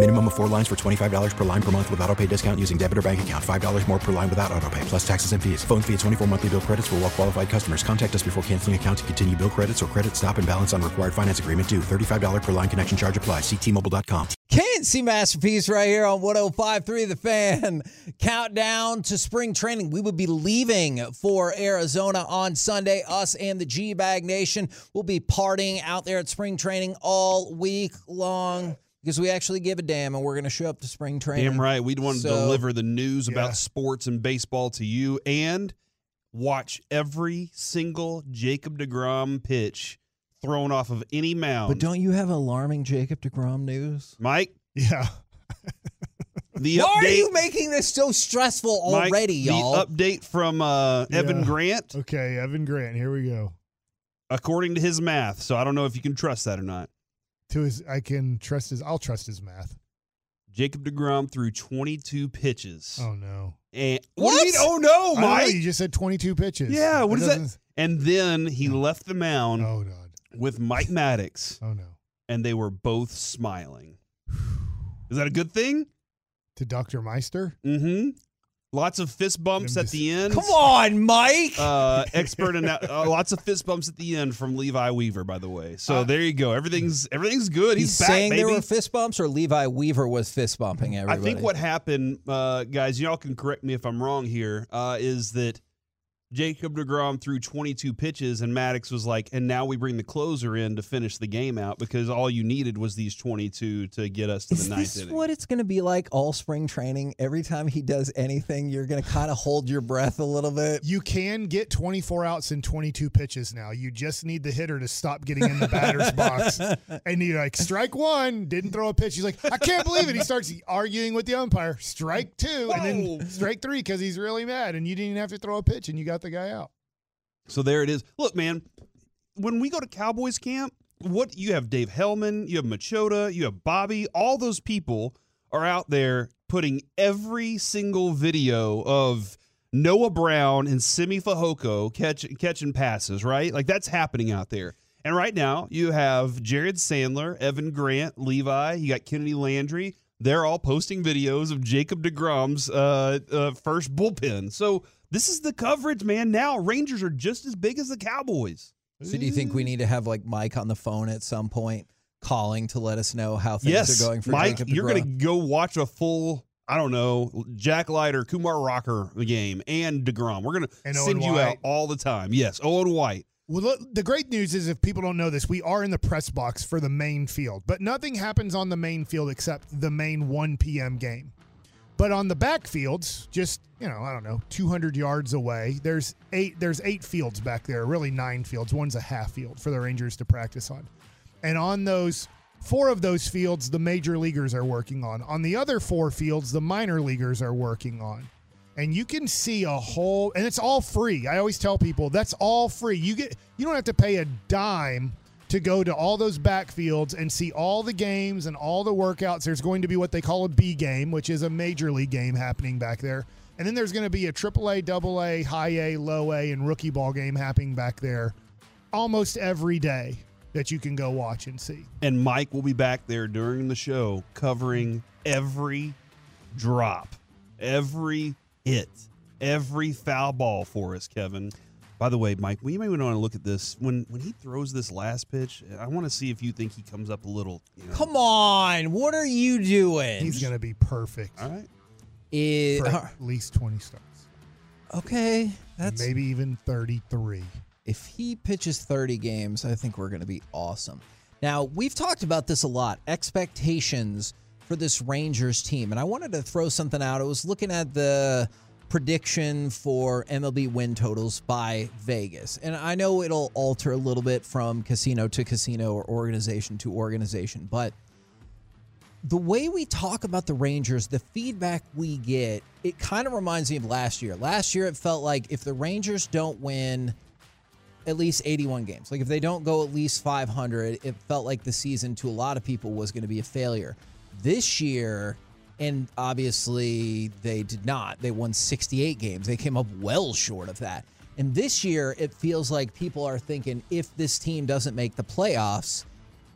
Minimum of four lines for $25 per line per month with auto pay discount using debit or bank account. $5 more per line without auto pay, plus taxes and fees. Phone fee at 24 monthly bill credits for all well qualified customers. Contact us before canceling account to continue bill credits or credit stop and balance on required finance agreement due. $35 per line connection charge applies. Ctmobile.com. KNC Masterpiece right here on 105.3 The Fan. Countdown to spring training. We will be leaving for Arizona on Sunday. Us and the G-Bag Nation will be partying out there at spring training all week long because we actually give a damn and we're going to show up to spring training. Damn right. We'd want to So- deliver the news Yeah. about sports and baseball to you and watch every single Jacob DeGrom pitch thrown off of any mound. But don't you have alarming Jacob DeGrom news? Mike, Yeah. the Why update are you making this so stressful Mike, already, y'all? The update from uh, Evan Yeah. Grant, Okay, Evan Grant, here we go. according to his math. So I don't know if you can trust that or not. To his I can trust his I'll trust his math. Jacob DeGrom threw 22 pitches. Oh no. And What? do you mean, oh no, know, Mike? you just said 22 pitches. Yeah, what is that? doesn't- And then he left the mound Oh god. with Mike Maddux, Oh no. and they were both smiling. Is that a good thing? To Dr. Meister? Mm-hmm. Lots of fist bumps at the end. Come on, Mike. Uh, expert and uh, lots of fist bumps at the end from Levi Weaver, by the way. So Uh, there you go. Everything's everything's good. He's, He's back, saying baby. there were fist bumps, or Levi Weaver was fist bumping everybody. I think what happened, uh, guys, y'all can correct me if I'm wrong here, uh, is that Jacob DeGrom threw 22 pitches, and Maddux was like, and now we bring the closer in to finish the game out because all you needed was these 22 to get us to Is the ninth this inning. what it's going to be like all spring training? Every time he does anything, you're going to kind of hold your breath a little bit. You can get 24 outs in 22 pitches now. You just need the hitter to stop getting in the batter's box. And you're like, strike one, didn't throw a pitch. He's like, I can't believe it. He starts arguing with the umpire. Strike two, and then strike three because he's really mad. And you didn't even have to throw a pitch, and you got the guy out. So there it is. Look, man, when we go to Cowboys camp, what you have Dave Helman, you have Machota, you have Bobby, all those people are out there putting every single video of Noah Brown and Simi Fehoko catch, catching passes, right? Like that's happening out there. And right now, you have Jared Sandler, Evan Grant, Levi, you got Kennedy Landry. They're all posting videos of Jacob DeGrom's uh, uh, first bullpen. So this is the coverage, man. Now Rangers are just as big as the Cowboys. So, do you think we need to have like Mike on the phone at some point, calling to let us know how things yes, are going for Mike, you're going to go watch a full, I don't know, Jack Leiter, Kumar Rocker game, and DeGrom. We're going to And send Owen you out all the time. Yes, Owen White. Well, look, the great news is if people don't know this, we are in the press box for the main field, but nothing happens on the main field except the main 1 p.m. game. But on the backfields, just you know, I don't know, 200 yards away, there's eight. There's eight fields back there, really nine fields. One's a half field for the Rangers to practice on, and on those four of those fields, the major leaguers are working on. On the other four fields, the minor leaguers are working on and you can see a whole and it's all free i always tell people that's all free you get you don't have to pay a dime to go to all those backfields and see all the games and all the workouts. There's going to be what they call a b game which is a major league game happening back there. And then there's going to be a triple a double a high a low a and rookie ball game happening back there almost every day that you can go watch and see. And Mike will be back there during the show covering every drop, every hit, every foul ball for us, Kevin. By the way, Mike, we may want to look at this when when he throws this last pitch. I want to see if you think he comes up a little. You know, Come on, what are you doing? he's going to be perfect all right. Is- for uh, at least 20 starts okay, that's maybe even 33 if he pitches 30 games, I think we're going to be awesome. Now, we've talked about this a lot expectations for this Rangers team. And I wanted to throw something out. I was looking at the prediction for MLB win totals by Vegas. And I know it'll alter a little bit from casino to casino or organization to organization, but the way we talk about the Rangers, the feedback we get, it kind of reminds me of last year. Last year, it felt like if the Rangers don't win at least 81 games, like if they don't go at least 500, it felt like the season to a lot of people was going to be a failure. This year, and obviously they did not, they won 68 games. They came up well short of that. And this year, it feels like people are thinking if this team doesn't make the playoffs,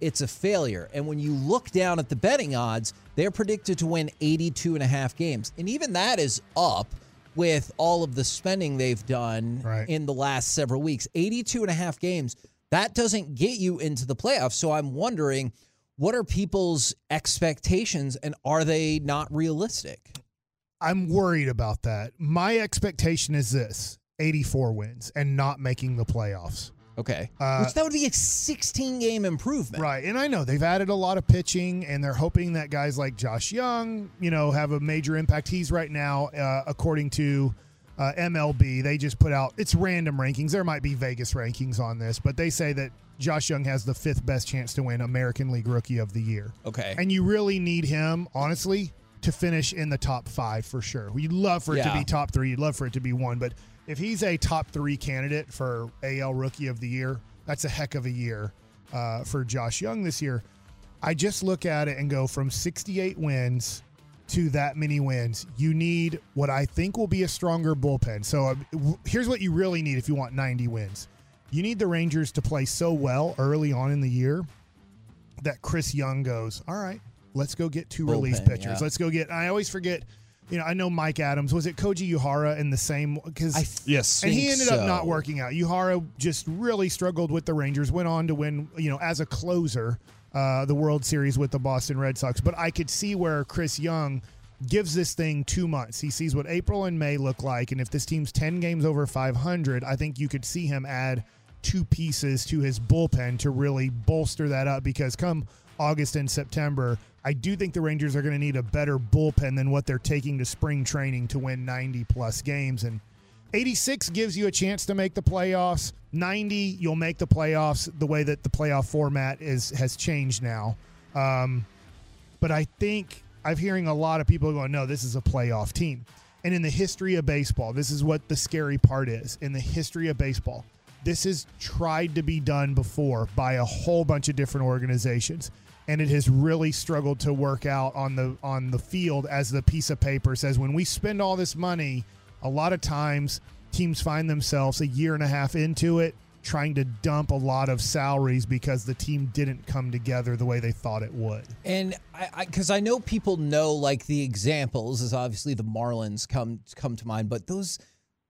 it's a failure. And when you look down at the betting odds, they're predicted to win 82 and a half games. And even that is up with all of the spending they've done Right. in the last several weeks. 82 and a half games, that doesn't get you into the playoffs. So I'm wondering what are people's expectations and are they not realistic? I'm worried about that. My expectation is this 84 wins and not making the playoffs. Okay. Uh, Which that would be a 16 game improvement. Right. And I know they've added a lot of pitching and they're hoping that guys like Josh Jung, you know, have a major impact. He's right now, uh, according to uh, MLB, they just put out it's random rankings. There might be Vegas rankings on this, but they say that Josh Jung has the fifth best chance to win American League Rookie of the Year. Okay. And you really need him, honestly, to finish in the top five for sure. We'd love for it to be top three. You'd love for it to be one. But if he's a top three candidate for AL Rookie of the Year, that's a heck of a year uh, for Josh Jung this year. I just look at it and go from 68 wins to that many wins. You need what I think will be a stronger bullpen. So uh, here's what you really need if you want 90 wins. You need the Rangers to play so well early on in the year that Chris Young goes, all right, let's go get two relief Bullpen, pitchers. yeah. Let's go get. I always forget. You know, I know Mike Adams. Was it Koji Uehara in the same? Because I Yes. and he think ended up not working out. Uehara just really struggled with the Rangers. Went on to win, you know, as a closer, uh, the World Series with the Boston Red Sox. But I could see where Chris Young gives this thing two months. He sees what April and May look like, and if this team's ten games over five hundred, I think you could see him add two pieces to his bullpen to really bolster that up. Because come August and September, I do think the Rangers are going to need a better bullpen than what they're taking to spring training to win ninety plus games and. 86 gives you a chance to make the playoffs. 90, you'll make the playoffs the way that the playoff format is has changed now. Um, but I think I'm hearing a lot of people going, no, this is a playoff team. And in the history of baseball, this is what the scary part is. In the history of baseball, this has tried to be done before by a whole bunch of different organizations. And it has really struggled to work out on the on the field as the piece of paper says when we spend all this money, a lot of times teams find themselves a year and a half into it trying to dump a lot of salaries because the team didn't come together the way they thought it would. And I, because I, know people know like the examples is obviously the Marlins come come to mind, but those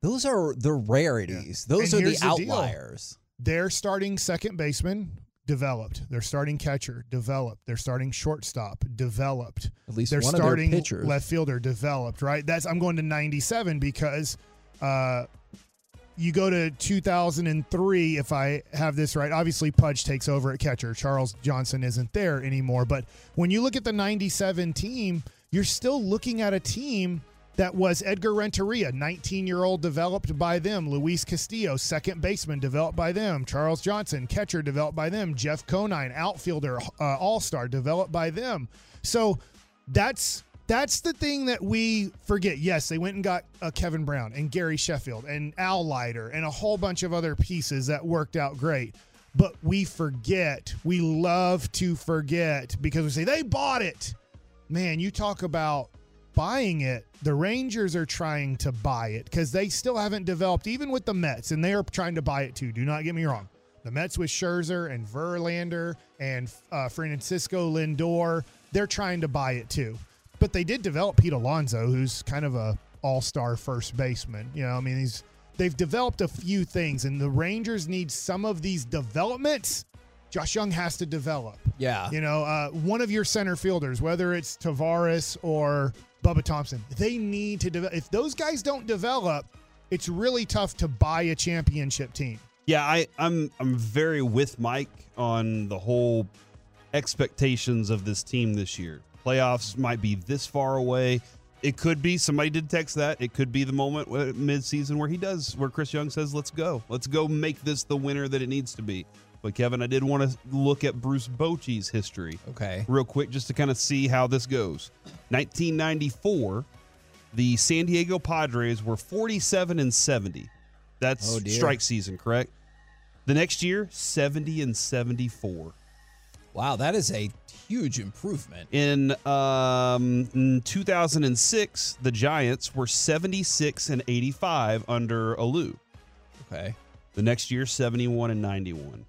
those are the rarities. Those And are the outliers. the. Their starting second baseman developed. Their starting catcher developed. Their starting shortstop developed. At least their one of their starting left fielder developed. Right. That's I'm going to 97 because uh, you go to 2003 if I have this right. Obviously, Pudge takes over at catcher. Charles Johnson isn't there anymore. But when you look at the 97 team, you're still looking at a team that was Edgar Renteria, 19 year old, developed by them. Luis Castillo, second baseman, developed by them. Charles Johnson, catcher, developed by them. Jeff Conine, outfielder, uh, all star, developed by them. So that's that's the thing that we forget. Yes, they went and got uh, Kevin Brown and Gary Sheffield and Al Leiter and a whole bunch of other pieces that worked out great. But we forget. We love to forget because we say they bought it. Man, you talk about buying it. The Rangers are trying to buy it because they still haven't developed, even with the Mets, and they are trying to buy it too. Do not get me wrong. The Mets with Scherzer and Verlander and uh, Francisco Lindor, they're trying to buy it too. But they did develop Pete Alonso, who's kind of a all-star first baseman. You know, I mean, he's they've developed a few things, and the Rangers need some of these developments. Josh Jung has to develop. Yeah. You know, uh, one of your center fielders, whether it's Taveras or Bubba Thompson, they need to develop. If those guys don't develop, it's really tough to buy a championship team. Yeah, I, I'm I'm very with Mike on the whole expectations of this team this year. Playoffs might be this far away. It could be somebody did text that. It could be the moment mid midseason where he does, where Chris Young says, "Let's go, let's go, make this the winner that it needs to be." But Kevin, I did want to look at Bruce Bochy's history Okay. real quick just to kind of see how this goes. 1994, the San Diego Padres were 47 and 70. That's Oh, strike season, correct? The next year, 70 and 74. Wow, that is a huge improvement. In, um, in 2006, the Giants were 76 and 85 under Alou. Okay. The next year, 71 and 91.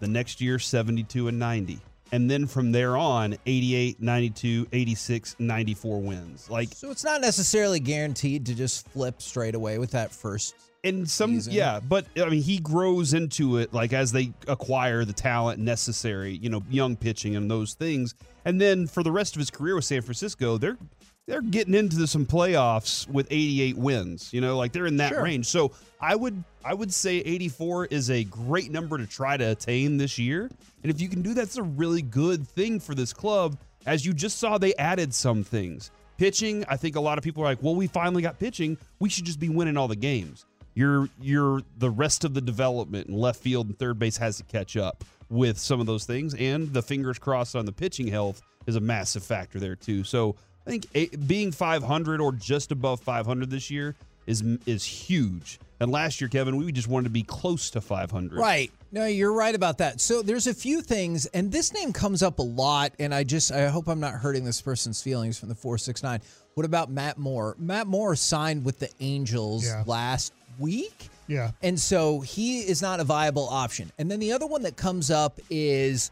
The next year, 72 and 90. And then from there on, 88, 92, 86, 94 wins. Like, So it's not necessarily guaranteed to just flip straight away with that first. and some, Season. yeah, but I mean, he grows into it like as they acquire the talent necessary, you know, young pitching and those things. And then for the rest of his career with San Francisco, they're they're getting into some playoffs with 88 wins. You know, like they're in that Sure. range. So I would I would say 84 is a great number to try to attain this year. And if you can do that, it's a really good thing for this club. As you just saw, they added some things. Pitching, I think a lot of people are like, well, we finally got pitching. We should just be winning all the games. You're you're the rest of the development in left field and third base has to catch up with some of those things. And the fingers crossed on the pitching health is a massive factor there too. So I think a, being 500 or just above 500 this year is is huge. And last year, Kevin, we just wanted to be close to 500. Right. No, you're right about that. So there's a few things, and this name comes up a lot, and I just I hope I'm not hurting this person's feelings from the 469. What about Matt Moore? Matt Moore signed with the Angels Yeah. last week. Yeah. And so he is not a viable option. And then the other one that comes up is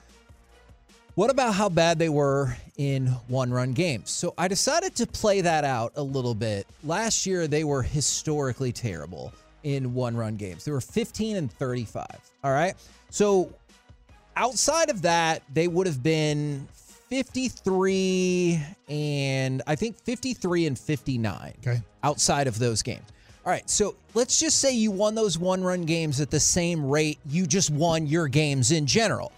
what about how bad they were in one run games? So I decided to play that out a little bit. Last year, they were historically terrible in one run games. They were 15 and 35. All right. So outside of that, they would have been 53 and I think 53 and 59 Okay. outside of those games. All right, so let's just say you won those one run games at the same rate you just won your games in general.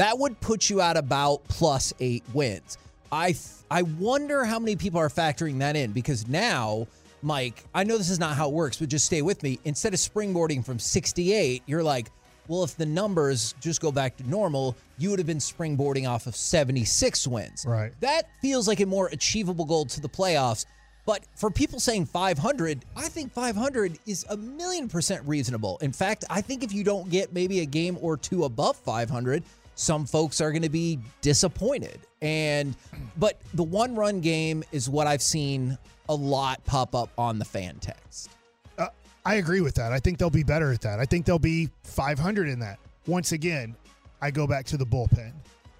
That would put you at about plus eight wins. I I wonder how many people are factoring that in because now, Mike, I know this is not how it works, but just stay with me. Instead of springboarding from 68, you're like, well, if the numbers just go back to normal, you would have been springboarding off of 76 wins. Right. That feels like a more achievable goal to the playoffs. But for people saying 500, I think 500 is a million percent reasonable. In fact, I think if you don't get maybe a game or two above 500, some folks are going to be disappointed. And but the one run game is what I've seen a lot pop up on the fan text. Uh, I agree with that. I think they'll be better at that. I think they'll be 500 in that. Once again, I go back to the bullpen.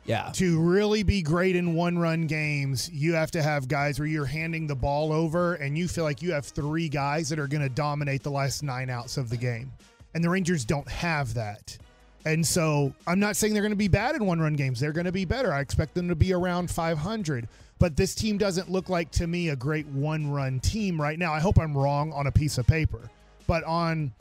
Yeah. To really be great in one run games, you have to have guys where you're handing the ball over and you feel like you have three guys that are going to dominate the last nine outs of the game. And the Rangers don't have that. And so I'm not saying they're going to be bad in one run games. They're going to be better. I expect them to be around 500. But this team doesn't look like to me a great one run team right now. I hope I'm wrong on a piece of paper. But on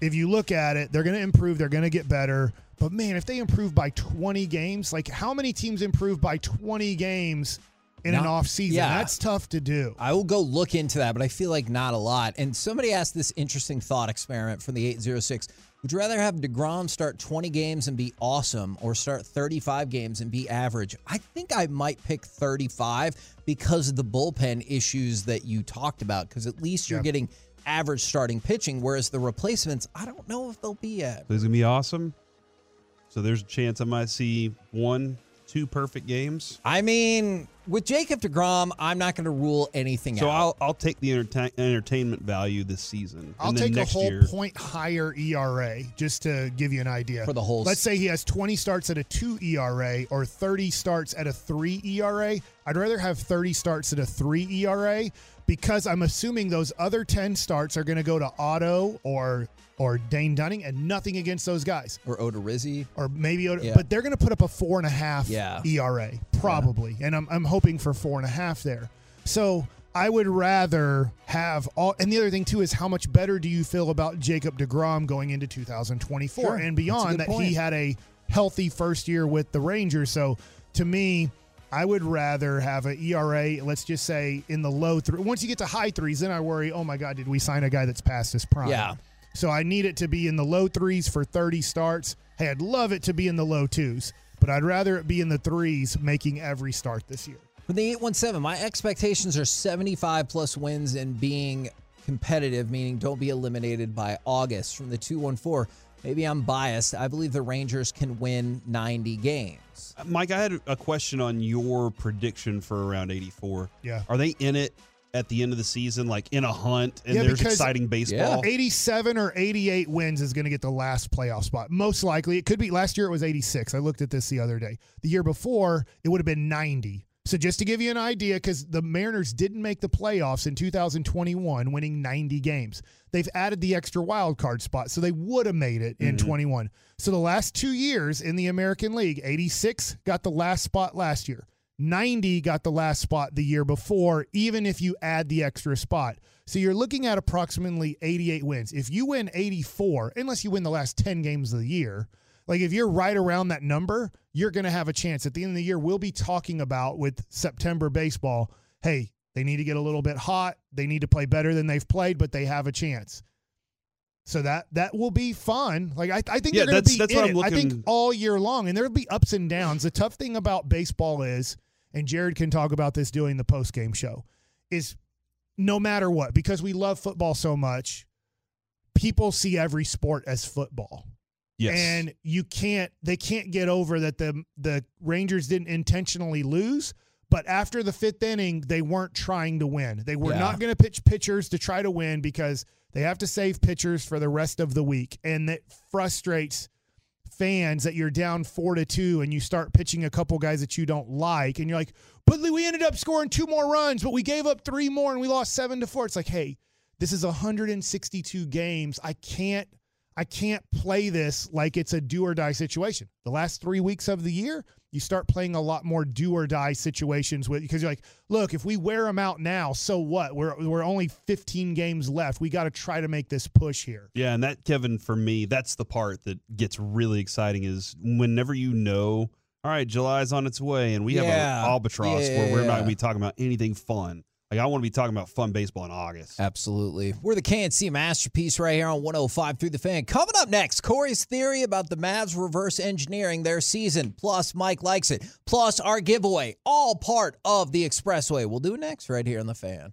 if you look at it, they're going to improve, they're going to get better. But man, if they improve by 20 games, like how many teams improve by 20 games in an Not- off season? yeah. That's tough to do. I will go look into that, but I feel like not a lot. And somebody asked this interesting thought experiment from the 806. Would you rather have DeGrom start 20 games and be awesome or start 35 games and be average? I think I might pick 35 because of the bullpen issues that you talked about, because at least you're Yep. getting average starting pitching, whereas the replacements, I don't know if they'll be. So it's gonna be awesome. So there's a chance I might see one, two perfect games. I mean, with Jacob DeGrom, I'm not going to rule anything So out. I'll I'll take the entertain, entertainment value this season. I'll and then take a whole year, point higher ERA just to give you an idea. For the whole Let's s- say he has 20 starts at a 2 ERA or 30 starts at a 3 ERA. I'd rather have 30 starts at a 3 ERA because I'm assuming those other 10 starts are going to go to Otto or or Dane Dunning and nothing against those guys. or Odorizzi. Or maybe, Odo- Yeah. but they're going to put up a four and a half Yeah. ERA probably, and I'm I'm hoping for four and a half there. So I would rather have all. And the other thing too is how much better do you feel about Jacob Degrom going into 2024 Sure. and beyond? That point. he had a healthy first year with the Rangers. So to me. I would rather have an ERA, let's just say in the low three. Once you get to high threes, then I worry, oh my God, did we sign a guy that's past his prime? Yeah. So I need it to be in the low threes for 30 starts. Hey, I'd love it to be in the low twos, but I'd rather it be in the threes making every start this year. From the 817, my expectations are 75 plus wins and being competitive, meaning don't be eliminated by August. From the 214, maybe I'm biased. I believe the Rangers can win 90 games. Mike, I had a question on your prediction for around 84. Yeah. Are they in it at the end of the season, like in a hunt, and Yeah, there's exciting baseball? 87 or 88 wins is going to get the last playoff spot. Most likely, it could be last year it was 86. I looked at this the other day. The year before, it would have been 90. So just to give you an idea, because the Mariners didn't make the playoffs in 2021, winning 90 games. They've added the extra wild card spot, so they would have made it in mm-hmm. 21. So the last two years in the American League, 86 got the last spot last year. 90 got the last spot the year before, even if you add the extra spot. So you're looking at approximately 88 wins. If you win 84, unless you win the last 10 games of the year, like if you're right around that number, you're going to have a chance. At the end of the year, we'll be talking about with September baseball hey, they need to get a little bit hot. They need to play better than they've played, but they have a chance. So that that will be fun. Like I, I think Yeah, they're going to be that's in what it. I'm I think all year long, and there'll be ups and downs. The tough thing about baseball is, and Jared can talk about this doing the post game show, is no matter what, because we love football so much, people see every sport as football. yes. And you can't they can't get over that the the Rangers didn't intentionally lose, but after the fifth inning, they weren't trying to win. They were Yeah. not going to pitch pitchers to try to win because they have to save pitchers for the rest of the week. And that frustrates fans that you're down four to two and you start pitching a couple guys that you don't like, and you're like, but we ended up scoring two more runs, but we gave up three more and we lost seven to four. It's like, hey, this is 162 games. I can't I can't play this like it's a do or die situation. The last three weeks of the year, you start playing a lot more do or die situations with because you're like, look, if we wear them out now, so what? We're we're only 15 games left. We got to try to make this push here. Yeah, and that Kevin, for me, that's the part that gets really exciting is whenever you know, all right, July's on its way, and we have an albatross where we're not going to be talking about anything fun. Like I want to be talking about fun baseball in August. Absolutely. We're the KNC masterpiece right here on 105 through the fan. Coming up next, Corey's theory about the Mavs reverse engineering their season. Plus, Mike likes it. Plus, our giveaway. All part of the Expressway. We'll do next right here on the fan.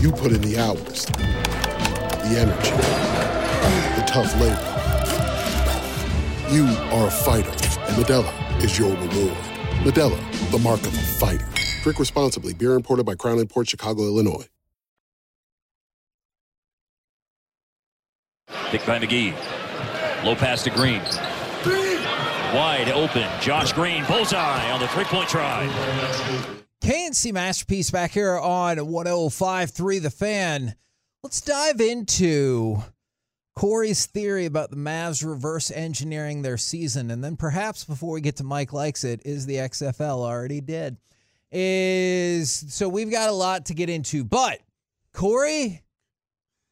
You put in the hours, the energy, the tough labor. You are a fighter, and Modelo is your reward. Modelo, the mark of a fighter. Drink responsibly. Beer imported by Crown Port Chicago, Illinois. Picked by McGee. Low pass to Green. Wide open. Josh Green, bullseye on the three point try. KNC Masterpiece back here on 105.3 The Fan. Let's dive into Corey's theory about the Mavs reverse engineering their season. And then perhaps before we get to Mike Likes It, is the XFL already dead? Is so we've got a lot to get into. But Corey,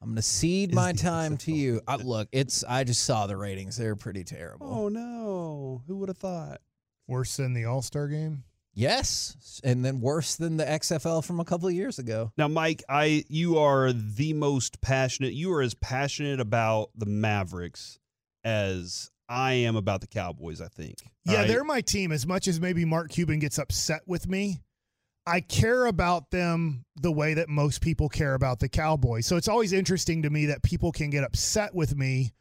I'm gonna cede my time to you. I, uh, look, it's I just saw the ratings. They're pretty terrible. Oh no. Who would have thought? Worse than the All Star game. Yes, and then worse than the XFL from a couple of years ago. Now, Mike, I you are the most passionate. You are as passionate about the Mavericks as I am about the Cowboys. I think. Yeah, All right? they're my team. As much as maybe Mark Cuban gets upset with me, I care about them the way that most people care about the Cowboys. So it's always interesting to me that people can get upset with me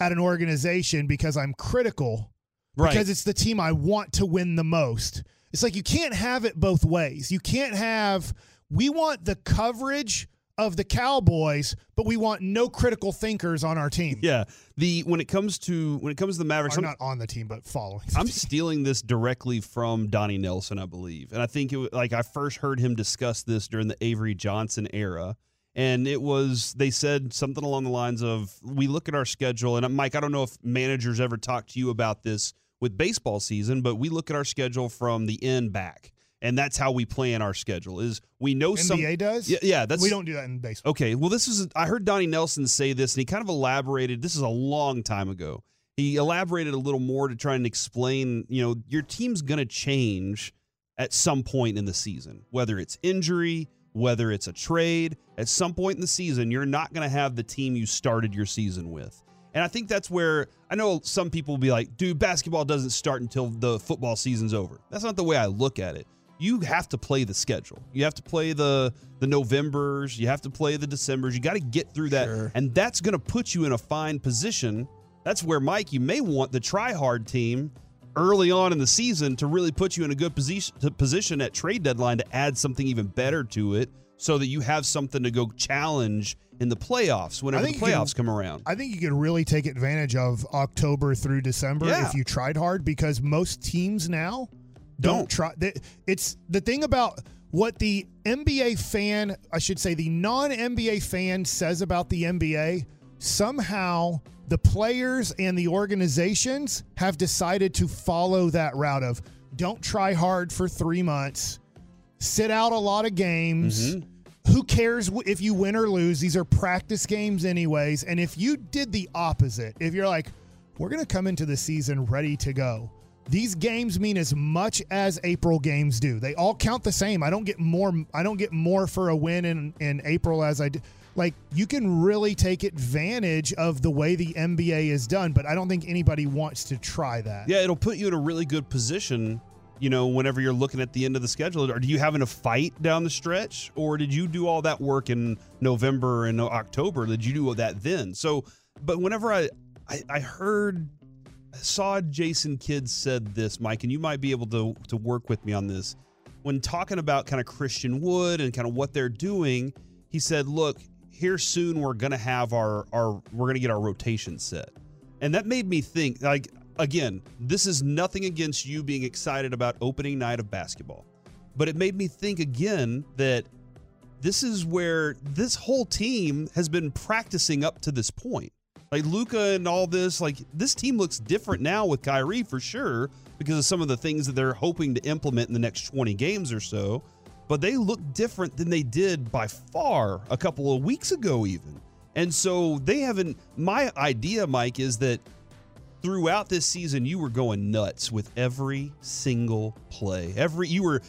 at an organization because I'm critical Right. because it's the team I want to win the most. It's like you can't have it both ways. You can't have we want the coverage of the Cowboys, but we want no critical thinkers on our team. Yeah. The when it comes to when it comes to the Mavericks, I'm- not on the team, but following. I'm team. stealing this directly from Donnie Nelson, I believe, and I think it was, like I first heard him discuss this during the Avery Johnson era, and it was they said something along the lines of we look at our schedule, and Mike, I don't know if managers ever talked to you about this with baseball season, but we look at our schedule from the end back, and that's how we plan our schedule. Is we know some NBA does? Yeah, yeah, that's we don't do that in baseball. Okay, well, this is I heard Donnie Nelson say this, and he kind of elaborated. This is a long time ago. He elaborated a little more to try and explain. You know, your team's going to change at some point in the season, whether it's injury, whether it's a trade. At some point in the season, you're not going to have the team you started your season with. And I think that's where I know some people will be like, dude, basketball doesn't start until the football season's over. That's not the way I look at it. You have to play the schedule. You have to play the the Novembers. You have to play the Decembers. You got to get through that, and that's going to put you in a fine position. That's where Mike, you may want the try hard team early on in the season to really put you in a good position position at trade deadline to add something even better to it, so that you have something to go challenge in the playoffs whenever the you can- playoffs come around. I think you could really take advantage of October through December Yeah. if you tried hard because most teams now don't, Don't. try. It's the thing about what the NBA fan, I should say, the non NBA fan says about the NBA. Somehow, the players and the organizations have decided to follow that route of don't try hard for three months, sit out a lot of games. Mm-hmm. Who cares if you win or lose? These are practice games, anyways. And if you did the opposite, if you're like, we're going to come into the season ready to go, these games mean as much as April games do. They all count the same. I don't get more. I don't get more for a win in in April as I do. Like you can really take advantage of the way the NBA is done, but I don't think anybody wants to try that. Yeah, it'll put you in a really good position, you know, whenever you're looking at the end of the schedule. Are you having a fight down the stretch, or did you do all that work in November and October? Did you do that then? So, but whenever I, I, I heard, saw Jason Kidd said this, Mike, and you might be able to to work with me on this. When talking about kind of Christian Wood and kind of what they're doing, he said, "Look, here soon we're gonna have our our we're gonna get our rotation set." And that made me think like again, this is nothing against you being excited about opening night of basketball. But it made me think again that this is where this whole team has been practicing up to this point. Like Luka and all this, like this team looks different now with Kyrie for sure because of some of the things that they're hoping to implement in the next 20 games or so. But they look different than they did by far a couple of weeks ago, even. And so they haven't. My idea, Mike, is that throughout this season you were going nuts with every single play. Every you were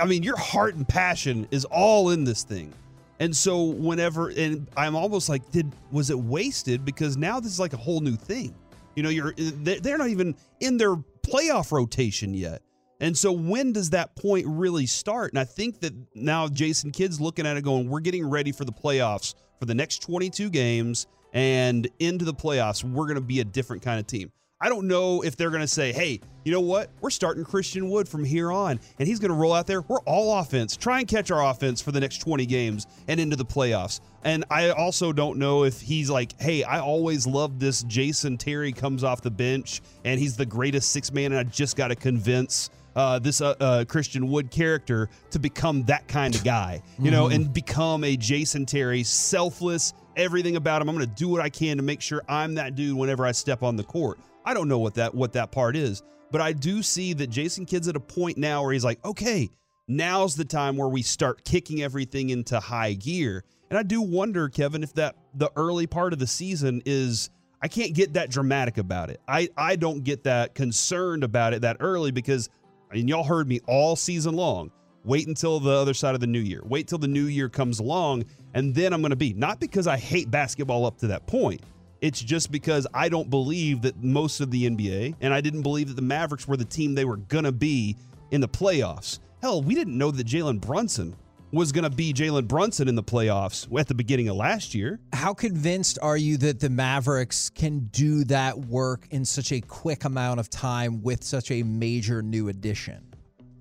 I mean your heart and passion is all in this thing. And so whenever and I'm almost like did was it wasted because now this is like a whole new thing. You know, you're they- they're not even in their playoff rotation yet. And so when does that point really start? And I think that now Jason Kidd's looking at it going, we're getting ready for the playoffs for the next 22 games and into the playoffs, we're going to be a different kind of team. I don't know if they're going to say, hey, you know what? We're starting Christian Wood from here on, and he's going to roll out there. We're all offense. Try and catch our offense for the next 20 games and into the playoffs. And I also don't know if he's like, hey, I always loved this Jason Terry comes off the bench, and he's the greatest six man, and I just got to convince. Uh, this uh, uh, Christian Wood character to become that kind of guy, you know, Mhm. and become a Jason Terry, selfless, everything about him. I'm going to do what I can to make sure I'm that dude whenever I step on the court. I don't know what that what that part is, but I do see that Jason Kidd's at a point now where he's like, okay, now's the time where we start kicking everything into high gear. And I do wonder, Kevin, if that the early part of the season is I can't get that dramatic about it. I I don't get that concerned about it that early because mean y'all heard me all season long. Wait until the other side of the new year. Wait till the new year comes along and then I'm going to be not because I hate basketball up to that point. It's just because I don't believe that most of the NBA, and I didn't believe that the Mavericks were the team they were going to be in the playoffs. Hell, we didn't know that Jalen Brunson was going to be Jalen Brunson in the playoffs at the beginning of last year. How convinced are you that the Mavericks can do that work in such a quick amount of time with such a major new addition?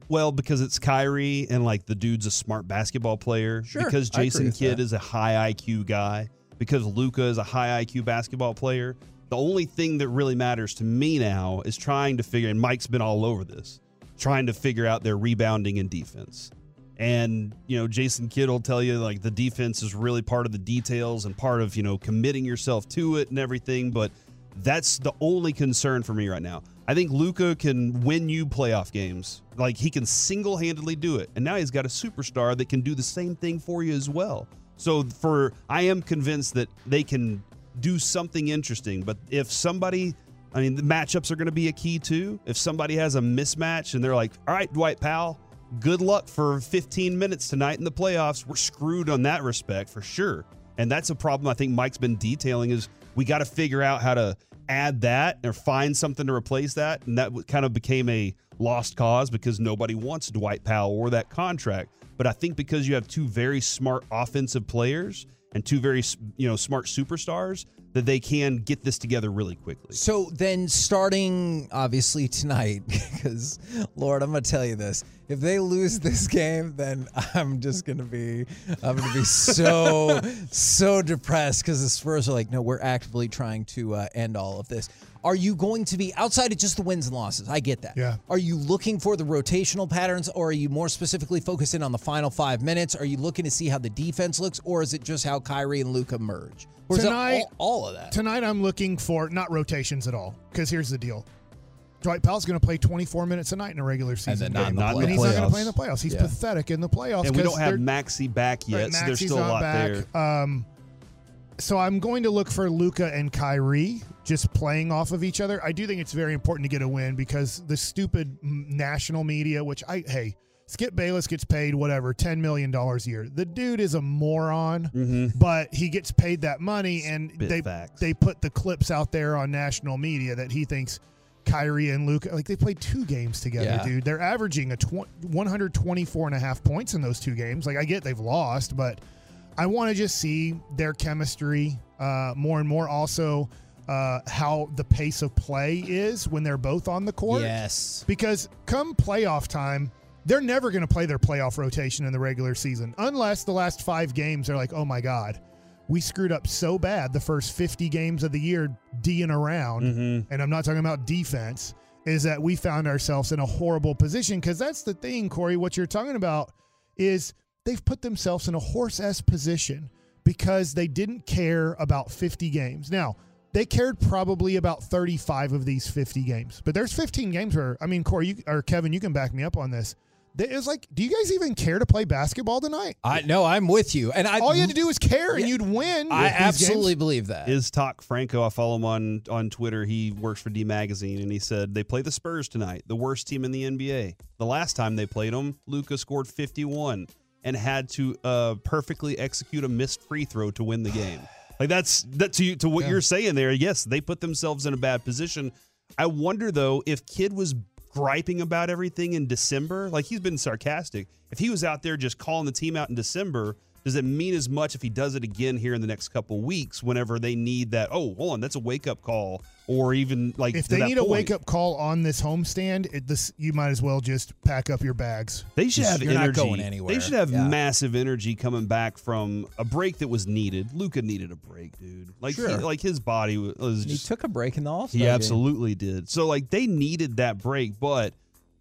Well, because it's Kyrie and like the dude's a smart basketball player. Sure, because Jason Kidd is a high IQ guy. Because Luka is a high IQ basketball player. The only thing that really matters to me now is trying to figure, and Mike's been all over this, trying to figure out their rebounding and defense. And, you know, Jason Kidd will tell you like the defense is really part of the details and part of, you know, committing yourself to it and everything. But that's the only concern for me right now. I think Luka can win you playoff games. Like he can single handedly do it. And now he's got a superstar that can do the same thing for you as well. So for I am convinced that they can do something interesting. But if somebody I mean the matchups are going to be a key too. If somebody has a mismatch and they're like, all right, Dwight Powell, good luck for 15 minutes tonight in the playoffs. We're screwed on that respect for sure. And that's a problem I think Mike's been detailing is we got to figure out how to add that or find something to replace that. And that kind of became a lost cause because nobody wants Dwight Powell or that contract. But I think because you have two very smart offensive players and two very you know smart superstars that they can get this together really quickly. So then, starting obviously tonight, because Lord, I'm gonna tell you this: if they lose this game, then I'm just gonna be, I'm gonna be so, so depressed because the Spurs are like, no, we're actively trying to uh, end all of this. Are you going to be outside of just the wins and losses? I get that. Yeah. Are you looking for the rotational patterns, or are you more specifically focusing on the final five minutes? Are you looking to see how the defense looks, or is it just how Kyrie and Luka merge? Or is it Tonight- all, all of that? Tonight, I'm looking for not rotations at all. Because here's the deal: Dwight Powell's going to play 24 minutes a night in a regular season then not game, in the and he's not going to play in the playoffs. He's Yeah. pathetic in the playoffs. And we 'cause don't have they're- Maxi back yet, Right, so there's Maxi's still a not lot back. there. Um, so I'm going to look for Luka and Kyrie just playing off of each other. I do think it's very important to get a win because the stupid national media, which I hey, Skip Bayless gets paid whatever ten million dollars a year. The dude is a moron, mm-hmm. but he gets paid that money, and Spit they facts. they put the clips out there on national media that he thinks. Kyrie and Luka, like they played two games together, Yeah. dude. They're averaging a tw- 124 and a half points in those two games. Like I get they've lost, but I want to just see their chemistry uh, more and more. Also, uh, how the pace of play is when they're both on the court. Yes. Because come playoff time, they're never going to play their playoff rotation in the regular season unless the last five games are like, oh my God, we screwed up so bad the first 50 games of the year D'ing around. Mm-hmm. And I'm not talking about defense, is that we found ourselves in a horrible position. Because that's the thing, Corey, what you're talking about is they've put themselves in a horse ass position because they didn't care about 50 games. Now, they cared probably about 35 of these 50 games, but there's 15 games where, I mean, Corey, you, or Kevin, you can back me up on this. It was like, do you guys even care to play basketball tonight? I no, I'm with you, and I All you had to do was care, and you'd win. I absolutely games. believe that. Iztok Franko? I follow him on on Twitter. He works for D Magazine, and he said they play the Spurs tonight, the worst team in the NBA. The last time they played them, Luka scored 51 and had to uh, perfectly execute a missed free throw to win the game. Like that's that to you, to what Yeah. you're saying there. Yes, they put themselves in a bad position. I wonder though if Kidd was griping about everything in December, like he's been sarcastic. If he was out there just calling the team out in December, Does it mean as much if he does it again here in the next couple weeks whenever they need that? Oh, hold on, that's a wake up call, or even like if they that need a wake up call on this homestand, it, this you might as well just pack up your bags. They should have You're not energy. going anywhere. They should have Yeah. massive energy coming back from a break that was needed. Luka needed a break, dude. Like, he- like his body was was He took a break in the All Star. He absolutely did. So like they needed that break, but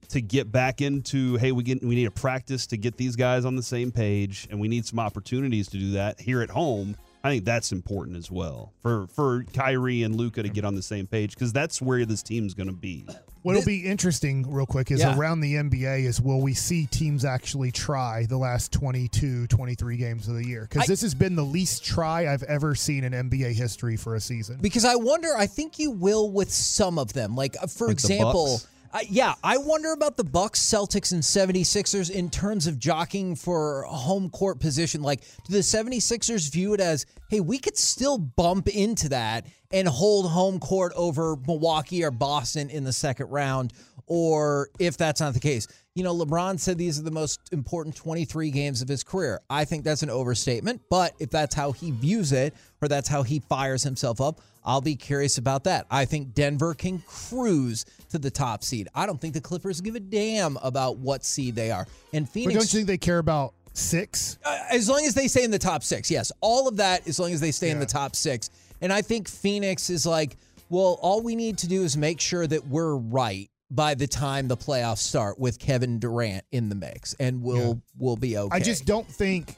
to get back into hey, we get we need a practice to get these guys on the same page, and we need some opportunities to do that here at home. I think that's important as well for for Kyrie and Luka to get on the same page because that's where this team's going to be. What'll be interesting, real quick, is Yeah. around the NBA is will we see teams actually try the last 22, 23 games of the year? Because this has been the least try I've ever seen in NBA history for a season. Because I wonder, I think you will with some of them. Like, uh, for Like example, Bucks? Uh, yeah, I wonder about the Bucks, Celtics, and 76ers in terms of jockeying for home court position. Like, do the 76ers view it as, hey, we could still bump into that and hold home court over Milwaukee or Boston in the second round? Or if that's not the case, you know, LeBron said these are the most important 23 games of his career. I think that's an overstatement, but if that's how he views it or that's how he fires himself up, I'll be curious about that. I think Denver can cruise to the top seed. I don't think the Clippers give a damn about what seed they are. And But Phoenix, don't you think they care about six? uh, as long as they stay in the top six, yes, all of that, as long as they stay in the top six. And I think Phoenix is like, well, all we need to do is make sure that we're right by the time the playoffs start with Kevin Durant in the mix, and we'll Yeah. we'll be okay. I just don't think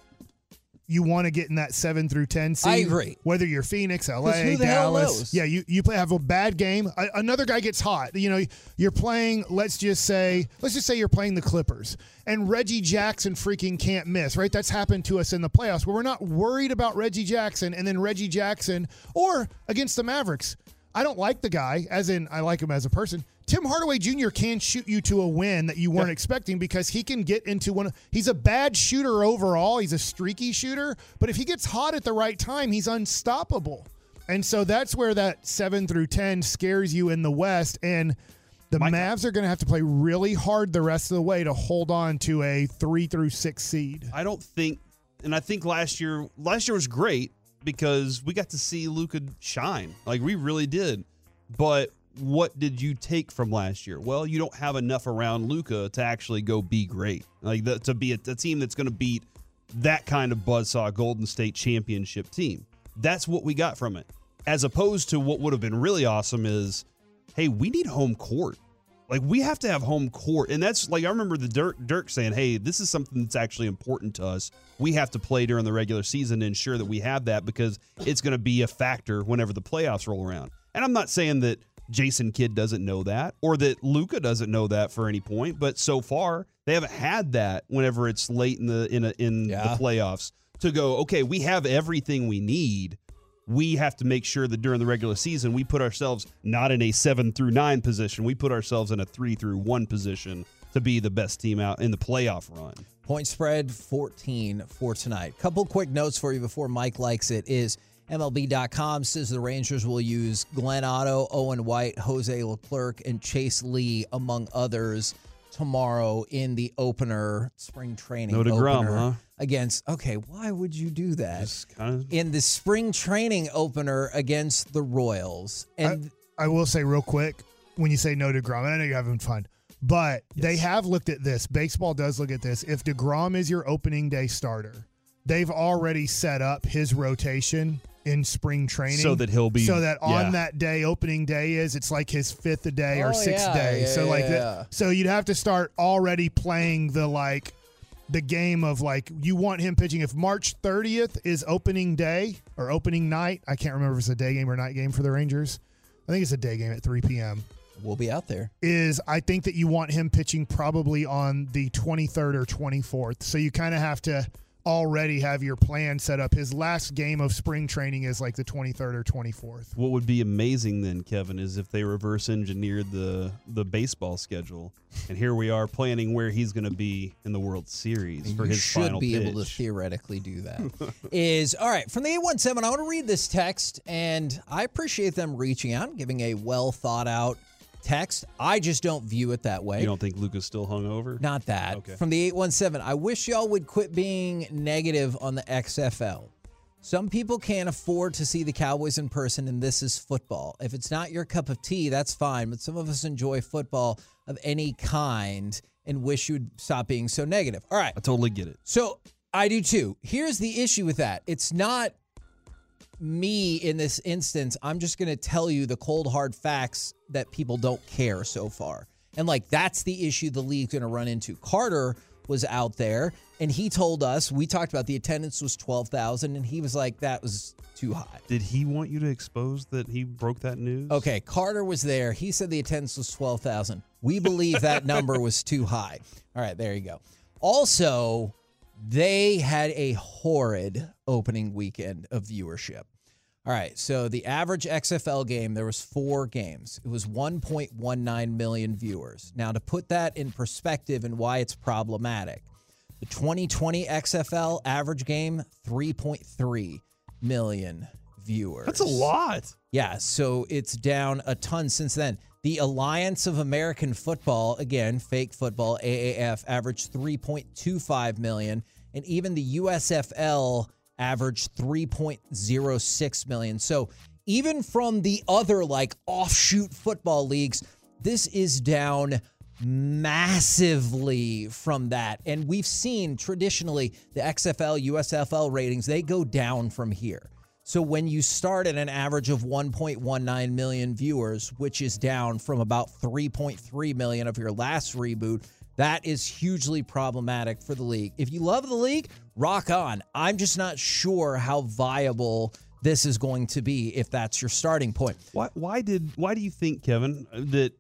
you want to get in that seven through ten seed. I agree. Whether you're Phoenix, LA, who the hell Dallas, yeah, you you play have a bad game. A, another guy gets hot. You know, you're playing. Let's just say, let's just say you're playing the Clippers, and Reggie Jackson freaking can't miss. Right, that's happened to us in the playoffs where we're not worried about Reggie Jackson, and then Reggie Jackson or against the Mavericks. I don't like the guy, as in I like him as a person. Tim Hardaway Jr. can shoot you to a win that you weren't expecting because he can get into one. He's a bad shooter overall. He's a streaky shooter, but if he gets hot at the right time, he's unstoppable. And so that's where that seven through ten scares you in the West. And the Mavs are going to have to play really hard the rest of the way to hold on to a three through six seed. I don't think, and I think last year last year was great because we got to see Luka shine, like we really did. But what did you take from last year? Well, you don't have enough around Luka to actually go be great, like the, to be a, a team that's going to beat that kind of buzzsaw Golden State championship team. That's what we got from it, as opposed to what would have been really awesome is, hey, we need home court. Like we have to have home court, and that's like I remember the Dirk Dirk saying, "Hey, this is something that's actually important to us. We have to play during the regular season to ensure that we have that because it's going to be a factor whenever the playoffs roll around." And I'm not saying that Jason Kidd doesn't know that or that Luka doesn't know that for any point, but so far they haven't had that whenever it's late in the in a, in Yeah. the playoffs to go, okay, we have everything we need. We have to make sure that during the regular season we put ourselves not in a 7 through 9 position. We put ourselves in a 3 through 1 position to be the best team out in the playoff run. Point spread 14 for tonight. Couple quick notes for you before Mike likes it is MLB.com says the Rangers will use Glenn Otto, Owen White, Jose Leclerc, and Chase Lee, among others, tomorrow in the opener spring training. No DeGrom, opener huh? Against, okay, why would you do that? Just kind of in the spring training opener against the Royals. And I will say real quick when you say no DeGrom, and I know you're having fun, but they have looked at this. Baseball does look at this. If DeGrom is your opening day starter, they've already set up his rotation in spring training So that he'll be- so that on yeah. that day opening day is it's like his fifth a day or Oh, sixth yeah, day yeah, so like yeah, that- so you'd have to start already playing the like the game of like you want him pitching if March 30th is opening day or opening night I can't remember if it's a day game or night game for the Rangers I think it's a day game at 3 p.m we'll be out there. is I think that you want him pitching probably on the 23rd or 24th. So you kind of have to already have your plan set up. His last game of spring training is like the 23rd or 24th. What would be amazing then, Kevin, is if they reverse engineered the the baseball schedule, and here we are planning where he's going to be in the World Series for you his should final be pitch. able to theoretically do that. is all right from the 817. I want to read this text, and I appreciate them reaching out, and giving a well thought out text. I just don't view it that way. You don't think Luka's still hungover? Not that. Okay. From the 817, I wish y'all would quit being negative on the XFL. Some people can't afford to see the Cowboys in person, and this is football. If it's not your cup of tea, that's fine. But some of us enjoy football of any kind and wish you'd stop being so negative. All right. I totally get it. So I do too. Here's the issue with that it's not me in this instance. I'm just going to tell you the cold, hard facts that people don't care so far. And like, that's the issue the league's going to run into. Carter was out there and he told us, we talked about the attendance was 12,000, and he was like, that was too high. Did he want you to expose that he broke that news? Okay, Carter was there. He said the attendance was 12,000. We believe that number was too high. All right, there you go. Also, they had a horrid opening weekend of viewership. All right, so the average XFL game, there was four games. It was 1.19 million viewers. Now, to put that in perspective and why it's problematic, the 2020 XFL average game, 3.3 million viewers. That's a lot. Yeah, so it's down a ton since then. The Alliance of American Football, again, fake football, AAF, averaged 3.25 million, and even the USFL averaged 3.06 million. So even from the other like offshoot football leagues, this is down massively from that. And we've seen traditionally the XFL, USFL ratings, they go down from here. So when you start at an average of 1.19 million viewers, which is down from about 3.3 million of your last reboot, that is hugely problematic for the league. If you love the league, rock on. I'm just not sure how viable this is going to be if that's your starting point. Why? Why did? Why do you think, Kevin, that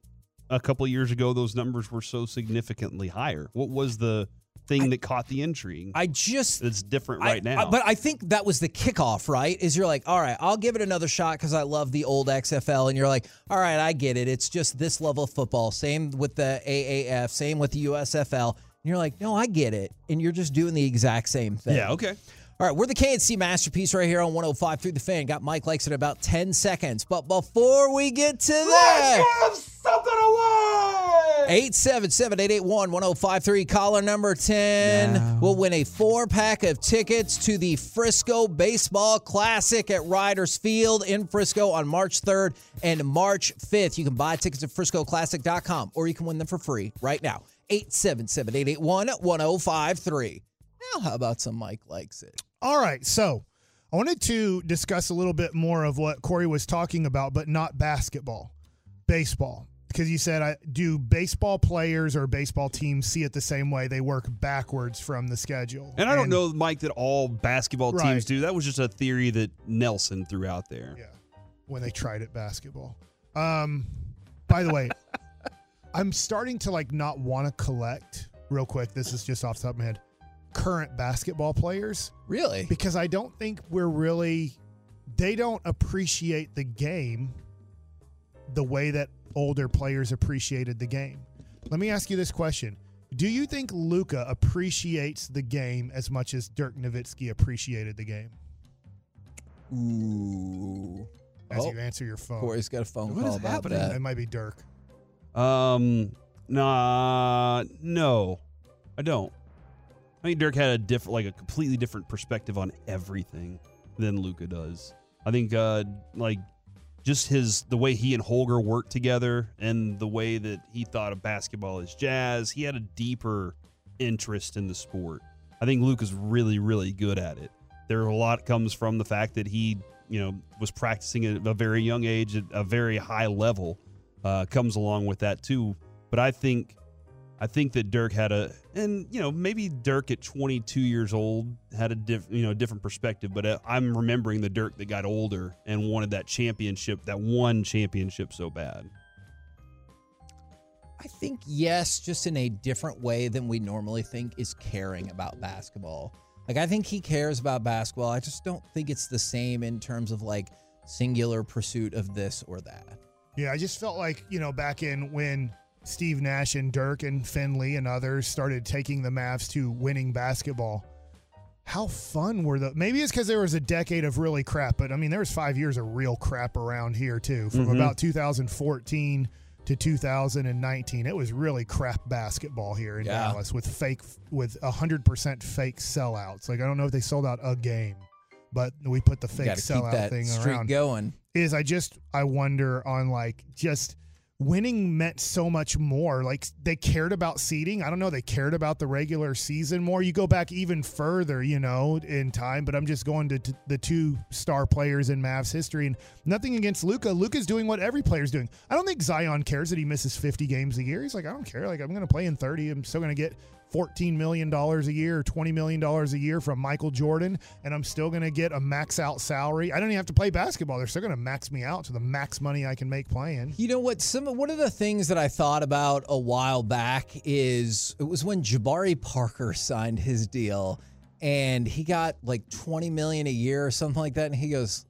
a couple years ago those numbers were so significantly higher? What was the thing I, that caught the intrigue? I just it's different right I, now. I, but I think that was the kickoff, right? Is you're like, all right, I'll give it another shot because I love the old XFL, and you're like, all right, I get it. It's just this level of football. Same with the AAF. Same with the USFL. And you're like, no, I get it, and you're just doing the exact same thing. Yeah. Okay. All right, we're the K&C masterpiece right here on 105 through the fan. Got Mike likes in about 10 seconds. But before we get to that, Let's give something away. 877 881 1053, caller number 10 will win a four pack of tickets to the Frisco Baseball Classic at Riders Field in Frisco on March 3rd and March 5th. You can buy tickets at friscoclassic.com or you can win them for free right now. 877 881 1053. Now, how about some Mike likes it? All right, so I wanted to discuss a little bit more of what Corey was talking about, but not basketball, baseball. Because you said, I, do baseball players or baseball teams see it the same way? They work backwards from the schedule. And I don't know, Mike, that all basketball Right. teams do. That was just a theory that Nelson threw out there. Yeah, when they tried it basketball. Um, by the way, I'm starting to like not want to collect. Real quick, this is just off the top of my head. Current basketball players Really? because I don't think we're really. They don't appreciate the game the way that older players appreciated the game. Let me ask you this question. Do you think Luka appreciates the game as much as Dirk Nowitzki appreciated the game? Ooh. As Oh, you answer your phone. Corey's got a phone What call is about happening? that. It might be Dirk. Um, nah, no, I don't. I think Dirk had a different, like a completely different perspective on everything than Luka does. I think, uh, like, just his the way he and Holger worked together and the way that he thought of basketball as jazz. He had a deeper interest in the sport. I think Luke is really, really good at it. There a lot comes from the fact that he, you know, was practicing at a very young age at a very high level. Uh, comes along with that too. But I think, I think that Dirk had a, and you know, maybe Dirk at 22 years old had a diff, you know, different perspective. But uh, I'm remembering the Dirk that got older and wanted that championship, that one championship so bad. I think yes, just in a different way than we normally think is caring about basketball. Like I think he cares about basketball. I just don't think it's the same in terms of like singular pursuit of this or that. Yeah, I just felt like, you know, back in when Steve Nash and Dirk and Finley and others started taking the Mavs to winning basketball. How fun were the maybe it's because there was a decade of really crap, but I mean there was five years of real crap around here too. From Mhm. about 2014 to 2019, it was really crap basketball here in Yeah. Dallas with fake with 100% fake sellouts. Like I don't know if they sold out a game, but we put the fake sellout thing around going. is I just I wonder on like just winning meant so much more. Like they cared about seeding. I don't know. They cared about the regular season more. You go back even further, you know, in time. But I'm just going to t- the two star players in Mavs history, and nothing against Luka. Luka's doing what every player's doing. I don't think Zion cares that he misses 50 games a year. He's like, I don't care. Like I'm going to play in 30. I'm still going to get 14 million dollars a year or 20 million dollars a year from Michael Jordan and I'm still going to get a max out salary. I don't even have to play basketball. They're still going to max me out to the max money I can make playing. You know what? Some one of the things that I thought about a while back is it was when Jabari Parker signed his deal, and he got like twenty million a year or something like that, and he goes,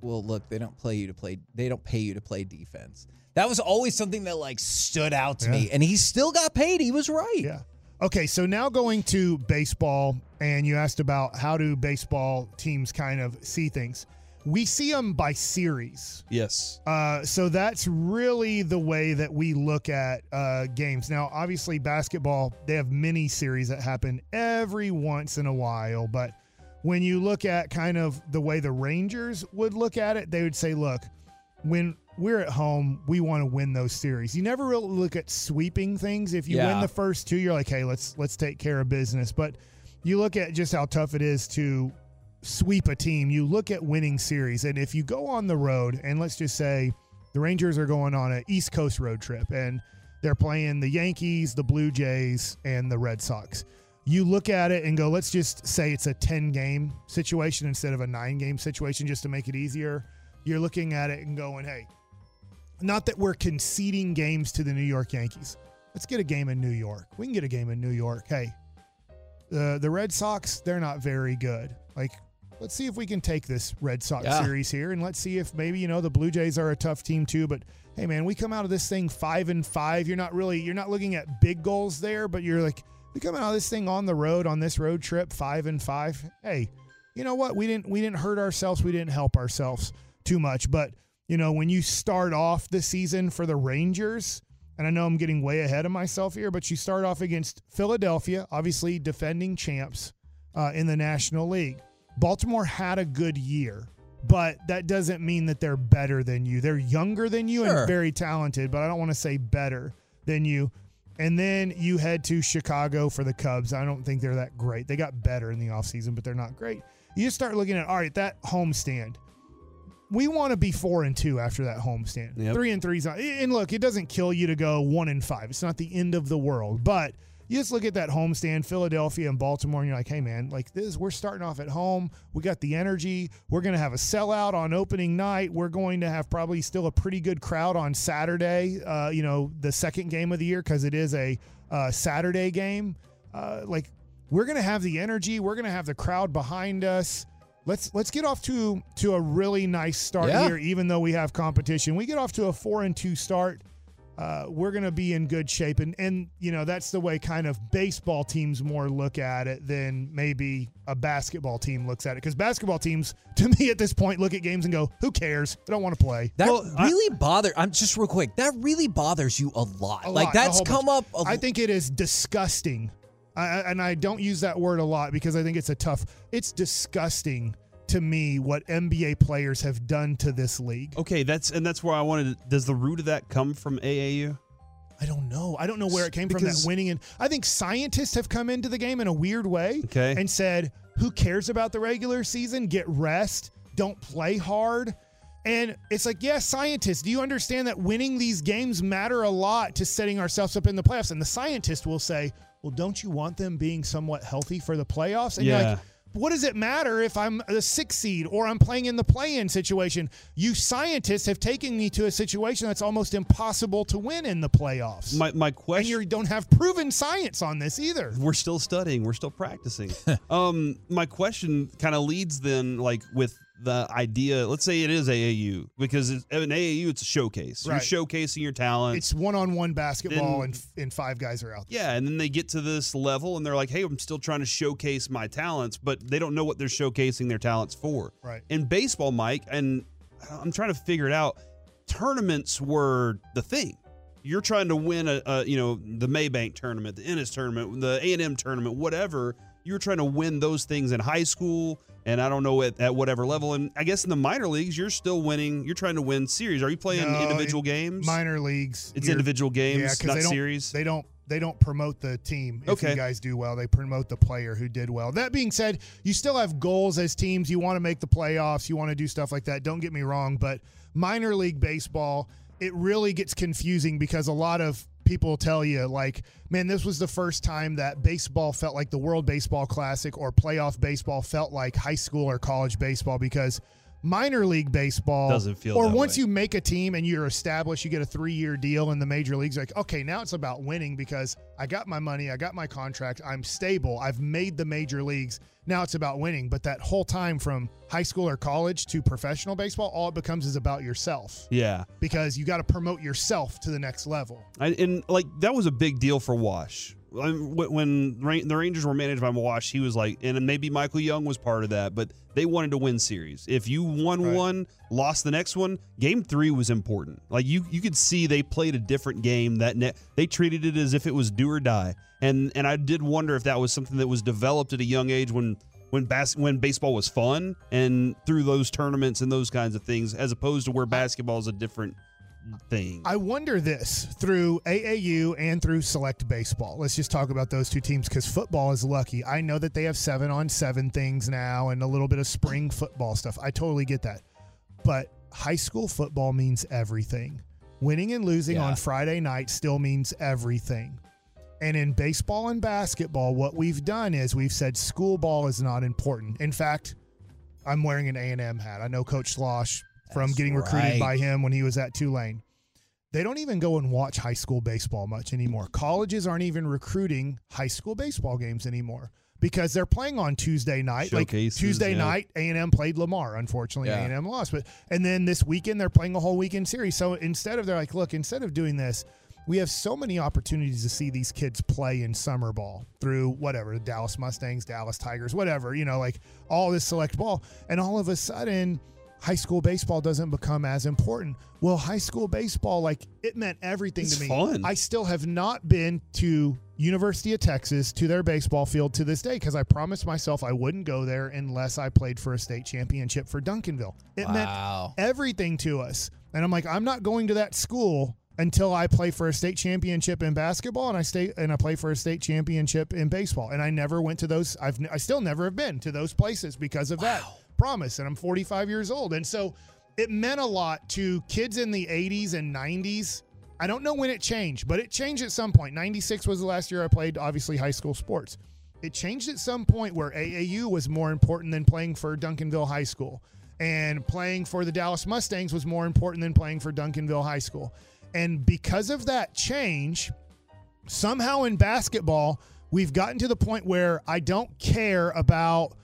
"Well, look, they don't play you to play. They don't pay you to play defense." That was always something that like stood out to me, and he still got paid. He was right. Yeah. Okay, so now going to baseball, and you asked about how do baseball teams kind of see things. We see them by series. Yes. Uh, so that's really the way that we look at uh, games. Now, obviously, basketball, they have mini series that happen every once in a while. But when you look at kind of the way the Rangers would look at it, they would say, look, when we're at home, we want to win those series. You never really look at sweeping things. If you Yeah. win the first two, you're like, hey, let's let's take care of business. But you look at just how tough it is to sweep a team. You look at winning series, and if you go on the road, and let's just say the Rangers are going on an East Coast road trip, and they're playing the Yankees, the Blue Jays, and the Red Sox. You look at it and go, let's just say it's a 10 game situation instead of a nine game situation just to make it easier. You're looking at it and going, hey, not that we're conceding games to the New York Yankees. Let's get a game in New York. We can get a game in New York. Hey, the the Red Sox, they're not very good. Like, let's see if we can take this Red Sox Yeah. series here and let's see if maybe, you know, the Blue Jays are a tough team too, but hey man, we come out of this thing 5 and 5. You're not really you're not looking at big goals there, but you're like we come out of this thing on the road on this road trip 5 and 5. Hey, you know what? We didn't we didn't hurt ourselves. We didn't help ourselves too much, but you know, when you start off the season for the Rangers, and I know I'm getting way ahead of myself here, but you start off against Philadelphia, obviously defending champs uh, in the National League. Baltimore had a good year, but that doesn't mean that they're better than you. They're younger than you Sure. and very talented, but I don't want to say better than you. And then you head to Chicago for the Cubs. I don't think they're that great. They got better in the offseason, but they're not great. You just start looking at, all right, that homestand we want to be four and two after that homestand. Yep. Three and three's not. And look, it doesn't kill you to go one and five. It's not the end of the world. But you just look at that homestand, Philadelphia and Baltimore, and you're like, hey man, like this, we're starting off at home. We got the energy. We're gonna have a sellout on opening night. We're going to have probably still a pretty good crowd on Saturday. Uh, you know, the second game of the year because it is a uh, Saturday game. Uh, like we're gonna have the energy. We're gonna have the crowd behind us let's let's get off to to a really nice start Yeah. here even though we have competition we get off to a four and two start uh, we're going to be in good shape and and you know that's the way kind of baseball teams more look at it than maybe a basketball team looks at it because basketball teams to me at this point look at games and go who cares i don't want to play That Well, I- really bother. I'm just real quick. That really bothers you a lot. A like lot, that's come bunch. up. a- I think it is disgusting, I, and I don't use that word a lot because I think it's a tough. It's disgusting to me what NBA players have done to this league. Okay, that's and that's where I wanted. To, does the root of that come from AAU? I don't know. I don't know where it came from. That winning, and I think scientists have come into the game in a weird way, Okay. and said, "Who cares about the regular season? Get rest. Don't play hard." And it's like, yeah, scientists, do you understand that winning these games matter a lot to setting ourselves up in the playoffs? And the scientist will say, well, don't you want them being somewhat healthy for the playoffs? And you're Yeah. like, what does it matter if I'm the sixth seed or I'm playing in the play-in situation? You scientists have taken me to a situation that's almost impossible to win in the playoffs. My my and question. you don't have proven science on this either. we're still studying. We're still practicing. um, my question kind of leads then, like with the idea. Let's say it is AAU because it's, in AAU it's a showcase. Right. You're showcasing your talent. It's one-on-one basketball, Then- and and five guys are out. there. yeah, and then they get to this level and they're like, "Hey, I'm still trying to showcase my talents," but they don't know what they're showcasing their talents for. Right. In baseball, Mike, and I'm trying to figure it out. Tournaments were the thing. you're trying to win a, a you know the Mabank tournament, the Ennis tournament, the A and M tournament, whatever. You're trying to win those things in high school, and I don't know at, at whatever level. And I guess in the minor leagues, you're still winning. You're trying to win series. Are you playing No, individual in games? Minor leagues. It's individual games, yeah, not they don't, series. They don't. They don't promote the team if Okay. you guys do well. They promote the player who did well. That being said, you still have goals as teams. You want to make the playoffs. You want to do stuff like that. Don't get me wrong, but minor league baseball, it really gets confusing because a lot of people tell you like, man, this was the first time that baseball felt like the World Baseball Classic or playoff baseball felt like high school or college baseball because minor league baseball Doesn't feel or once way. you make a team and you're established, you get a three year deal in the major leagues. Like, okay, now it's about winning because I got my money, I got my contract, I'm stable, I've made the major leagues. Now it's about winning. But that whole time from high school or college to professional baseball, all it becomes is about yourself yeah. because you got to promote yourself to the next level. I, and like that was a big deal for Wash. I mean, wh- When the Rangers were managed by Wash, he was like, and maybe Michael Young was part of that, but they wanted to win series. If you won Right. one, lost the next one, game three was important. Like you, you could see they played a different game. That ne- they treated it as if it was do or die. And and I did wonder if that was something that was developed at a young age when when bas- when baseball was fun and through those tournaments and those kinds of things, as opposed to where basketball is a different thing. I wonder this through AAU and through select baseball. Let's just talk about those two teams because football is lucky. I know that they have seven on seven things now and a little bit of spring football stuff. I totally get that. But high school football means everything. Winning and losing Yeah. on Friday night still means everything. And in baseball and basketball, what we've done is we've said school ball is not important. In fact, I'm wearing an A&M hat. I know Coach Schloss from That's getting recruited right. by him when he was at Tulane. They don't even go and watch high school baseball much anymore. Colleges aren't even recruiting high school baseball games anymore because they're playing on Tuesday night. like Tuesday yeah. night, A&M played Lamar. Unfortunately, Yeah. A&M lost. But and then this weekend they're playing a whole weekend series. So instead of they're like, look, instead of doing this, we have so many opportunities to see these kids play in summer ball through whatever the Dallas Mustangs, Dallas Tigers, whatever you know, like all this select ball, and all of a sudden high school baseball doesn't become as important. Well, high school baseball, like it meant everything It's to me. fun. I still have not been to University of Texas to their baseball field to this day because I promised myself I wouldn't go there unless I played for a state championship for Duncanville. It Wow. meant everything to us. And I'm like, I'm not going to that school until I play for a state championship in basketball and I stay and I play for a state championship in baseball. And I never went to those. I've I still never have been to those places because of that promise. And I'm 45 years old, and so it meant a lot to kids in the 80s and 90s. I don't know when it changed, but it changed at some point. 96 was the last year I played, obviously, high school sports. It changed at some point where AAU was more important than playing for Duncanville High School. And playing for the Dallas Mustangs was more important than playing for Duncanville High School. And because of that change, somehow in basketball, we've gotten to the point where I don't care about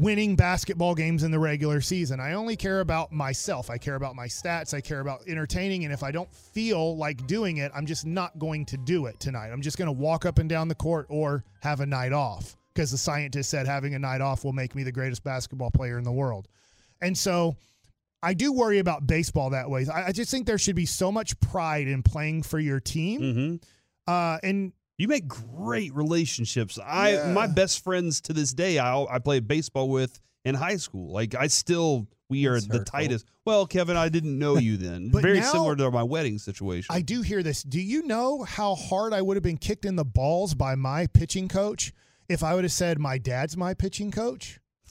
winning basketball games in the regular season. I only care about myself. I care about my stats. I care about entertaining. And if I don't feel like doing it, I'm just not going to do it tonight. I'm just going to walk up and down the court or have a night off because the scientist said having a night off will make me the greatest basketball player in the world. And so I do worry about baseball that way. I, I just think there should be so much pride in playing for your team. Mm-hmm. Uh, and You make great relationships. I Yeah. my best friends to this day. I I played baseball with in high school. Like I still we are That's the tightest. Well, Kevin, I didn't know you then. Very now- similar to my wedding situation. I do hear this. Do you know how hard I would have been kicked in the balls by my pitching coach if I would have said my dad's my pitching coach?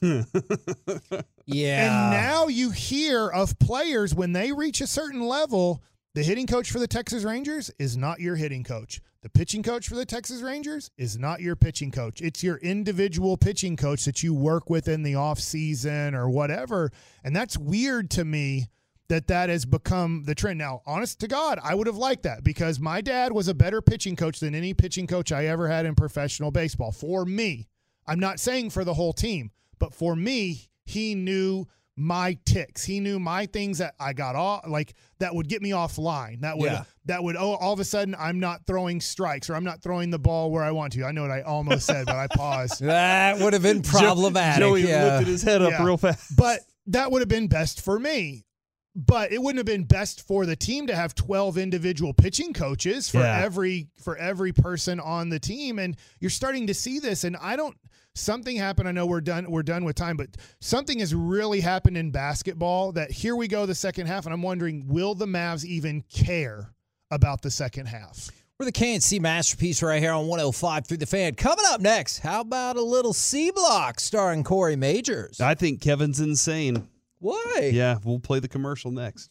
Yeah. And now you hear of players when they reach a certain level, the hitting coach for the Texas Rangers is not your hitting coach. The pitching coach for the Texas Rangers is not your pitching coach. It's your individual pitching coach that you work with in the off season or whatever. And that's weird to me that that has become the trend. Now, honest to God, I would have liked that because my dad was a better pitching coach than any pitching coach I ever had in professional baseball. For me, I'm not saying for the whole team, but for me, he knew my ticks. He knew my things that I got off, like that would get me offline. That would Yeah. that would oh, all of a sudden I'm not throwing strikes or I'm not throwing the ball where I want to. I know what I almost said, but I paused. That would have been problematic. Joey yeah. lifted his head up Yeah. real fast. But that would have been best for me. but it wouldn't have been best for the team to have 12 individual pitching coaches for every for every person on the team and you're starting to see this and I don't something happened I know we're done we're done with time but something has really happened in basketball that here we go the second half and I'm wondering will the Mavs even care about the second half We're the K&C masterpiece right here on 105 through the fan. Coming up next, how about a little C Block starring Corey Majors? I think Kevin's insane. Why? Yeah, we'll play the commercial next.